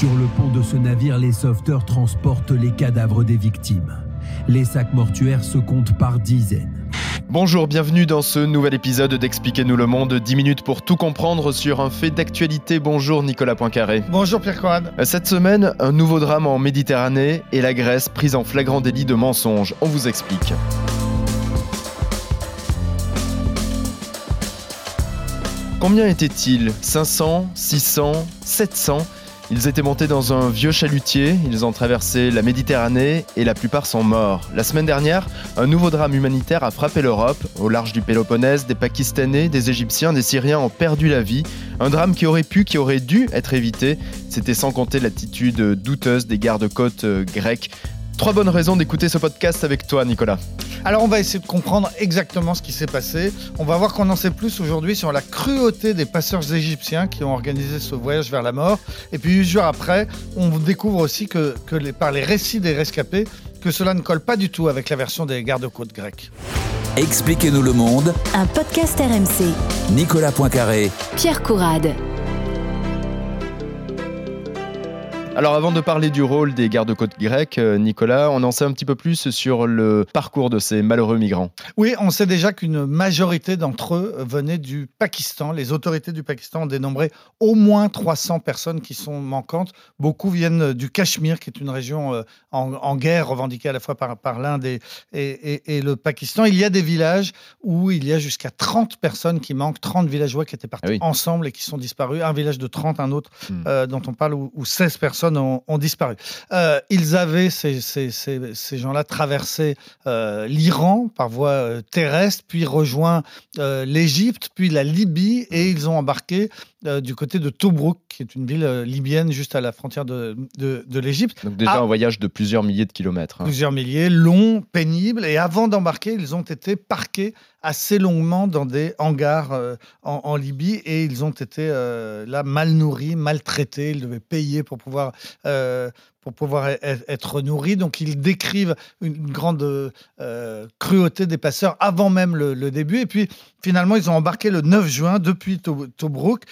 Sur le pont de ce navire, les sauveteurs transportent les cadavres des victimes. Les sacs mortuaires se comptent par dizaines. Bonjour, bienvenue dans ce nouvel épisode d'Expliquez-nous le monde. 10 minutes pour tout comprendre sur un fait d'actualité. Bonjour Nicolas Poincaré. Bonjour Pierre Corrad. Cette semaine, un nouveau drame en Méditerranée et la Grèce prise en flagrant délit de mensonge. On vous explique. Combien étaient-ils 500 600 700 ils étaient montés dans un vieux chalutier, ils ont traversé la Méditerranée et la plupart sont morts. La semaine dernière, un nouveau drame humanitaire a frappé l'Europe. Au large du Péloponnèse, des Pakistanais, des Égyptiens, des Syriens ont perdu la vie. Un drame qui aurait pu, qui aurait dû être évité. C'était sans compter l'attitude douteuse des gardes-côtes euh, grecs. Trois bonnes raisons d'écouter ce podcast avec toi, Nicolas. Alors on va essayer de comprendre exactement ce qui s'est passé. On va voir qu'on en sait plus aujourd'hui sur la cruauté des passeurs égyptiens qui ont organisé ce voyage vers la mort. Et puis huit jours après, on découvre aussi que, par les récits des rescapés, que cela ne colle pas du tout avec la version des gardes-côtes grecs. Expliquez-nous le monde. Un podcast RMC. Nicolas Poincaré. Pierre Courade. Alors avant de parler du rôle des gardes-côtes grecs, euh, Nicolas, on en sait un petit peu plus sur le parcours de ces malheureux migrants. Oui, on sait déjà qu'une majorité d'entre eux venaient du Pakistan. Les autorités du Pakistan ont dénombré au moins 300 personnes qui sont manquantes. Beaucoup viennent du Cachemire, qui est une région euh, en, guerre revendiquée à la fois par, l'Inde et, le Pakistan. Il y a des villages où il y a jusqu'à 30 personnes qui manquent, 30 villageois qui étaient partis ah ensemble et qui sont disparus. Un village de 30, un autre hmm. euh, dont on parle où 16 personnes ont, disparu. Euh, ils avaient, ces, ces, gens-là, traversé euh, l'Iran par voie euh, terrestre, puis rejoint l'Égypte, puis la Libye, et ils ont embarqué du côté de Tobruk, qui est une ville libyenne juste à la frontière de, de, l'Égypte. Donc déjà un voyage de plusieurs milliers de kilomètres. Hein. Plusieurs milliers, long, pénible, et avant d'embarquer, ils ont été parqués assez longuement dans des hangars en, Libye, et ils ont été là mal nourris, maltraités, ils devaient payer pour pouvoir euh, pour pouvoir e-, e-, être nourris. Donc ils décrivent une grande euh, cruauté des passeurs avant même le, début. Et puis finalement, ils ont embarqué le 9 juin depuis Tobruk.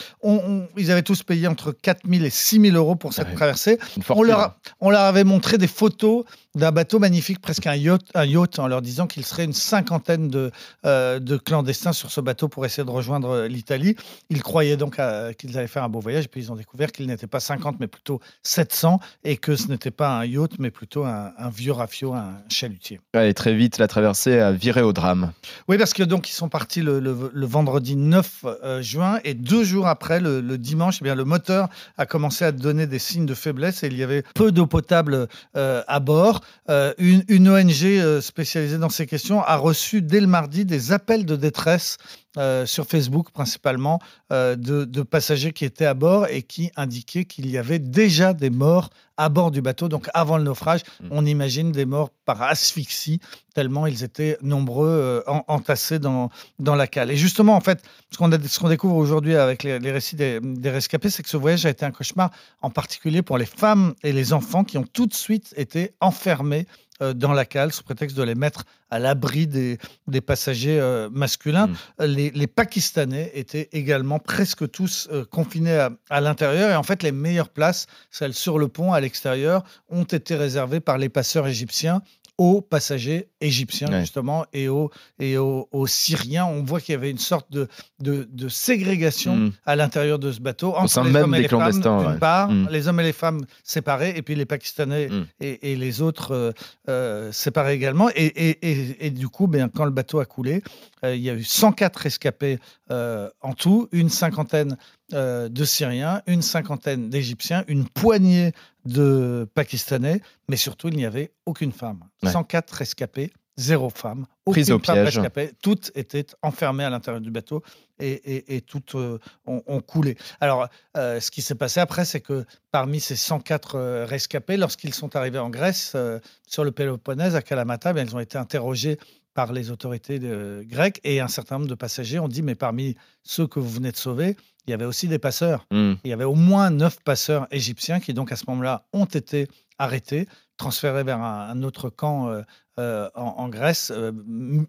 ils avaient tous payé entre 4 000 et 6 000 euros pour cette traversée. On leur, on leur avait montré des photos d'un bateau magnifique, presque un yacht, un yacht en leur disant qu'il serait une cinquantaine de, euh, de, clandestins sur ce bateau pour essayer de rejoindre l'Italie. Ils croyaient donc qu'ils allaient faire un beau voyage, puis ils ont découvert qu'ils n'étaient pas 50, mais plutôt 700, et que ce n'était pas un yacht, mais plutôt un, vieux rafio, un chalutier. et très vite, la traversée a viré au drame. Oui, parce que donc ils sont partis le, vendredi 9 euh, juin, et deux jours après, le, dimanche, eh bien, le moteur a commencé à donner des signes de faiblesse, et il y avait peu d'eau potable euh, à bord. Euh, une, ONG spécialisée dans ces questions a reçu dès le mardi des appels de détresse euh, sur Facebook principalement de, passagers qui étaient à bord et qui indiquaient qu'il y avait déjà des morts à bord du bateau. Donc avant le naufrage, mm. on imagine des morts par asphyxie, tellement ils étaient nombreux entassés dans, dans la cale. Et justement, en fait, ce qu'on découvre aujourd'hui avec les, récits des, des rescapés, c'est que ce voyage a été un cauchemar, en particulier pour les femmes et les enfants qui ont tout de suite été enfermés euh, dans la cale sous prétexte de les mettre à l'abri des, des, passagers euh, masculins. Mm. Les, Pakistanais étaient également presque tous euh, confinés à, à l'intérieur et en fait les meilleures places, celles sur le pont à l'extérieur, ont été réservées par les passeurs égyptiens aux passagers égyptiens, justement, et aux, et aux, Syriens. On voit qu'il y avait une sorte de, de, ségrégation hmm. à l'intérieur de ce bateau, entre les hommes et les femmes, d'une part, hmm. les hommes et les femmes séparés, et puis les Pakistanais hmm. et, les autres euh, euh, séparés également. Et, et, du coup, bien, quand le bateau a coulé, euh, il y a eu 104 rescapés en tout, une cinquantaine de Syriens, une cinquantaine d'Égyptiens, une poignée de Pakistanais, mais surtout, il n'y avait aucune femme. 104 rescapés, zéro femme, aucune au femme rescapée. Toutes étaient enfermées à l'intérieur du bateau et, toutes euh, ont, coulé. Alors, euh, ce qui s'est passé après, c'est que parmi ces 104 euh, rescapés, lorsqu'ils sont arrivés en Grèce, sur le Péloponnèse, à Kalamata, ils ont été interrogés par les autorités grecques et un certain nombre de passagers ont dit, mais parmi ceux que vous venez de sauver, il y avait aussi des passeurs. Hmm. Il y avait au moins neuf passeurs égyptiens qui, donc, à ce moment-là, ont été arrêtés, transférés vers un, un autre camp euh, euh, en, en Grèce, euh,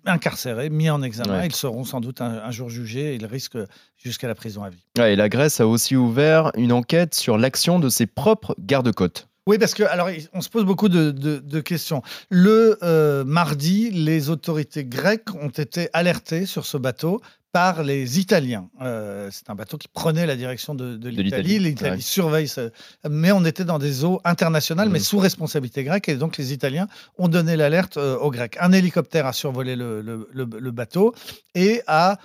incarcérés, mis en examen. Ouais. Ils seront sans doute un, un jour jugés et ils risquent jusqu'à la prison à vie. Ouais, et la Grèce a aussi ouvert une enquête sur l'action de ses propres gardes-côtes. Oui, parce que alors on se pose beaucoup de, de- de questions. Le euh, mardi, les autorités grecques ont été alertées sur ce bateau par les Italiens. Euh, c'est un bateau qui prenait la direction de, de l'Italie. l'Italie, ouais. surveille, ce- mais on était dans des eaux internationales, mais Mhm. sous responsabilité grecque, et donc les Italiens ont donné l'alerte euh, aux Grecs. Un hélicoptère a survolé le, le- le- le bateau et a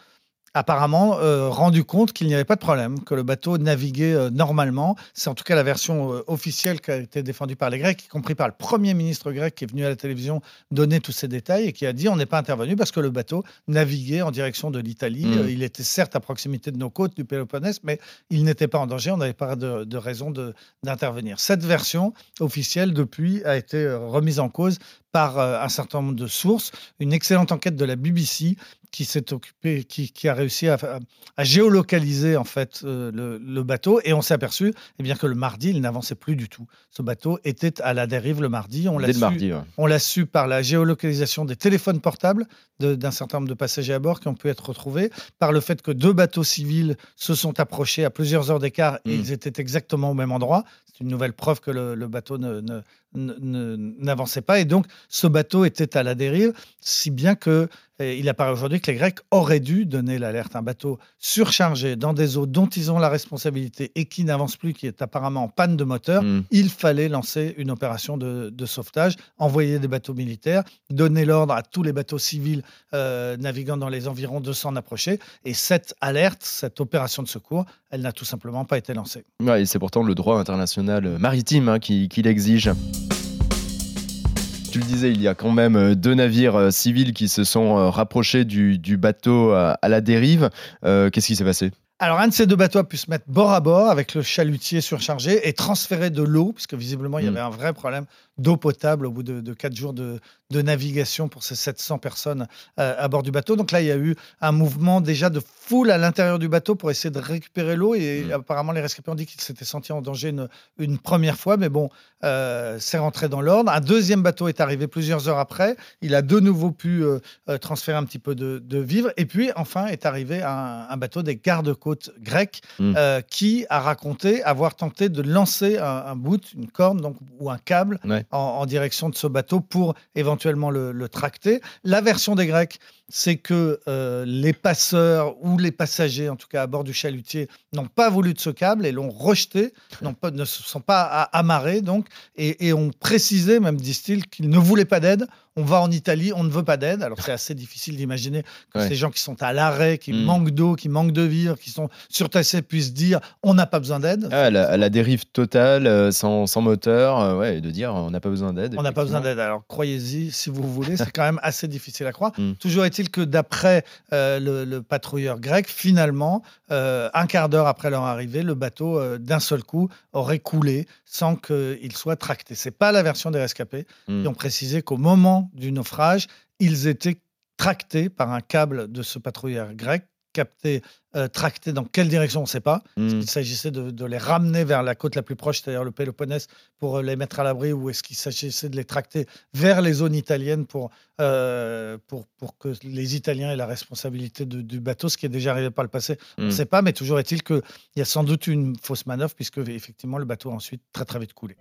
apparemment euh, rendu compte qu'il n'y avait pas de problème, que le bateau naviguait euh, normalement. C'est en tout cas la version euh, officielle qui a été défendue par les Grecs, y compris par le Premier ministre grec qui est venu à la télévision donner tous ces détails et qui a dit on n'est pas intervenu parce que le bateau naviguait en direction de l'Italie. Mm. Euh, il était certes à proximité de nos côtes du Péloponnèse, mais il n'était pas en danger. On n'avait pas de, de raison de- d'intervenir. Cette version officielle, depuis, a été remise en cause par euh, un certain nombre de sources. Une excellente enquête de la BBC qui s'est occupé, qui, qui a réussi à, à géolocaliser en fait euh, le, le bateau et on s'est aperçu eh bien que le mardi il n'avançait plus du tout. Ce bateau était à la dérive le mardi. On l'a su, mardi. ouais. on l'a su par la géolocalisation des téléphones portables d'un certain nombre de passagers à bord qui ont pu être retrouvés, par le fait que deux bateaux civils se sont approchés à plusieurs heures d'écart et Mm. ils étaient exactement au même endroit. C'est une nouvelle preuve que le, le bateau ne- n'avançait pas et donc ce bateau était à la dérive, si bien que il apparaît aujourd'hui que les Grecs auraient dû donner l'alerte. Un bateau surchargé dans des eaux dont ils ont la responsabilité et qui n'avance plus, qui est apparemment en panne de moteur, Hmm. il fallait lancer une opération de, de sauvetage, envoyer des bateaux militaires, donner l'ordre à tous les bateaux civils euh, naviguant dans les environs de s'en approcher. Et cette alerte, cette opération de secours, elle n'a tout simplement pas été lancée. Ouais, et c'est pourtant le droit international maritime hein, qui, qui l'exige. Tu le disais, il y a quand même euh, deux navires euh, civils qui se sont euh, rapprochés du, du bateau à, à la dérive. Euh, Qu'est-ce qui s'est passé? Alors, un de ces deux bateaux a pu se mettre bord à bord avec le chalutier surchargé et transférer de l'eau, puisque visiblement, il y Mm. avait un vrai problème d'eau potable au bout de, de quatre jours de, de navigation pour ces 700 personnes euh, à bord du bateau. Donc là, il y a eu un mouvement déjà de foule à l'intérieur du bateau pour essayer de récupérer l'eau. Et Mm. apparemment, les rescapés ont dit qu'ils s'étaient sentis en danger une, une première fois. Mais bon, euh, c'est rentré dans l'ordre. Un deuxième bateau est arrivé plusieurs heures après. Il a de nouveau pu euh, transférer un petit peu de, de vivres. Et puis, enfin, est arrivé un, un bateau des gardes-côtes grecs Mm. euh, qui a raconté avoir tenté de lancer un, un bout, une corne donc, ou un câble Ouais. En, en direction de ce bateau pour éventuellement le, le tracter. La version des Grecs, c'est que euh, les passeurs ou les passagers, en tout cas à bord du chalutier, n'ont pas voulu de ce câble et l'ont rejeté, pas- ne se sont pas amarrés donc, et, et ont précisé, même disent-ils, qu'ils ne voulaient pas d'aide. On va en Italie, on ne veut pas d'aide. Alors c'est assez difficile d'imaginer que Ouais. ces gens qui sont à l'arrêt, qui Mm. manquent d'eau, qui manquent de vivres, qui sont surtassés puissent dire on n'a pas besoin d'aide. ah, à, la, dérive totale, euh, sans, sans moteur, euh, ouais, de dire on n'a pas besoin d'aide. On n'a pas besoin d'aide. Alors croyez-y si vous voulez, c'est quand même assez difficile à croire. Mm. Toujours est-il que d'après euh, le, le patrouilleur grec, finalement, un quart d'heure après leur arrivée, le bateau d'un seul coup aurait coulé sans qu'il soit tracté. C'est pas la version des rescapés Mm. qui ont précisé qu'au moment du naufrage, ils étaient tractés par un câble de ce patrouilleur grec, capté, euh, tracté dans quelle direction on ne sait pas. Hmm. Il s'agissait de, de les ramener vers la côte la plus proche, c'est-à-dire le Péloponnèse, pour euh, les mettre à l'abri, ou est-ce qu'il s'agissait de les tracter vers les zones italiennes pour, euh, pour, pour que les Italiens aient la responsabilité de- du bateau, ce qui est déjà arrivé par le passé On ne sait pas, mais toujours est-il qu'il y a sans doute une fausse manœuvre, puisque effectivement le bateau a ensuite très très vite coulé.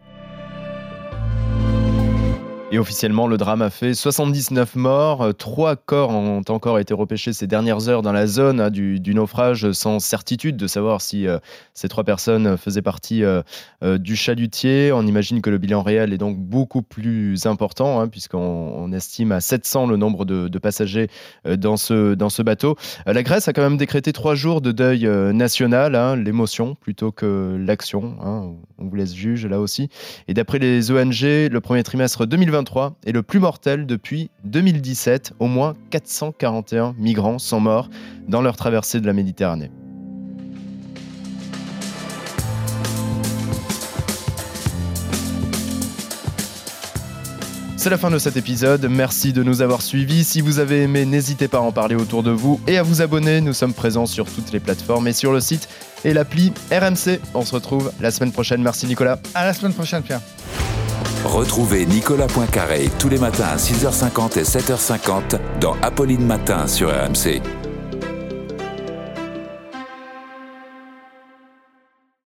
Et officiellement, le drame a fait 79 morts. Trois corps ont encore été repêchés ces dernières heures dans la zone hein, du, naufrage, sans certitude de savoir si euh, ces trois personnes faisaient partie euh, euh, du chalutier. On imagine que le bilan réel est donc beaucoup plus important, hein, puisqu'on on estime à 700 le nombre de, passagers dans, ce, dans ce bateau. La Grèce a quand même décrété trois jours de deuil national, hein, l'émotion plutôt que l'action. on vous laisse juge là aussi. Et d'après les ONG, le premier trimestre 2023 est le plus mortel depuis 2017. Au moins 441 migrants sont morts dans leur traversée de la Méditerranée. C'est la fin de cet épisode. Merci de nous avoir suivis. Si vous avez aimé, n'hésitez pas à en parler autour de vous et à vous abonner. Nous sommes présents sur toutes les plateformes et sur le site et l'appli RMC. On se retrouve la semaine prochaine. Merci Nicolas. À la semaine prochaine, Pierre. Retrouvez Nicolas Poincaré tous les matins à 6h50 et 7h50 dans Apolline Matin sur RMC.